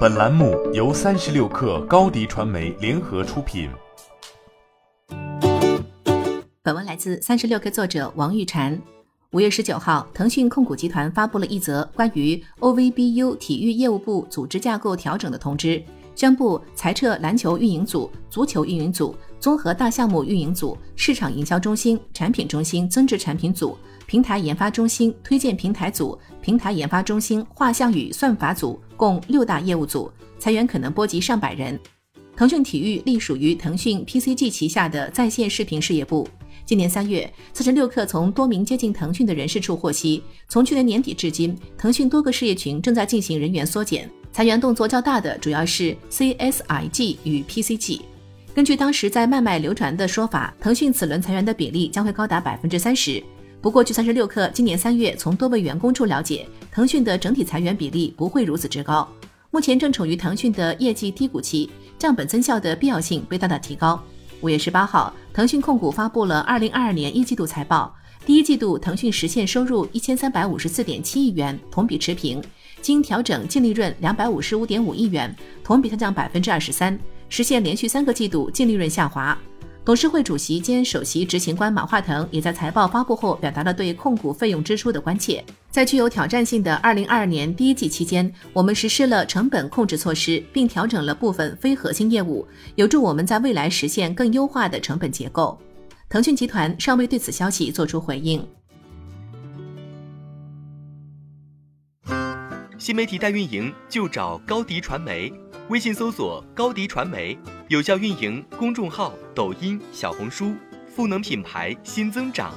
本栏目由三十六氪高低传媒联合出品。本文来自三十六氪作者王玉婵。五月十九号，腾讯控股集团发布了一则关于 OVBU 体育业务部组织架构调整的通知，宣布裁撤篮球运营组、足球运营组、综合大项目运营组、市场营销中心、产品中心增值产品组。平台研发中心、推荐平台组、平台研发中心画像与算法组共六大业务组，裁员可能波及上百人。腾讯体育隶属于腾讯 PCG 旗下的在线视频事业部。今年三月，四十六氪从多名接近腾讯的人士处获悉，从去年年底至今，腾讯多个事业群正在进行人员缩减，裁员动作较大的主要是 CSIG 与 PCG。根据当时在脉脉流传的说法，腾讯此轮裁员的比例将会高达百分之三十。不过，据三十六氪今年三月从多位员工处了解，腾讯的整体裁员比例不会如此之高。目前正处于腾讯的业绩低谷期，降本增效的必要性被大大提高。五月十八号，腾讯控股发布了二零二二年一季度财报，第一季度腾讯实现收入一千三百五十四点七亿元，同比持平；经调整净利润两百五十五点五亿元，同比下降百分之二十三，实现连续三个季度净利润下滑。董事会主席兼首席执行官马化腾也在财报发布后表达了对控股费用支出的关切。在具有挑战性的2022年第一季期间，我们实施了成本控制措施，并调整了部分非核心业务，有助我们在未来实现更优化的成本结构。腾讯集团尚未对此消息作出回应。新媒体代运营就找高迪传媒。微信搜索高迪传媒，有效运营公众号、抖音、小红书，赋能品牌新增长。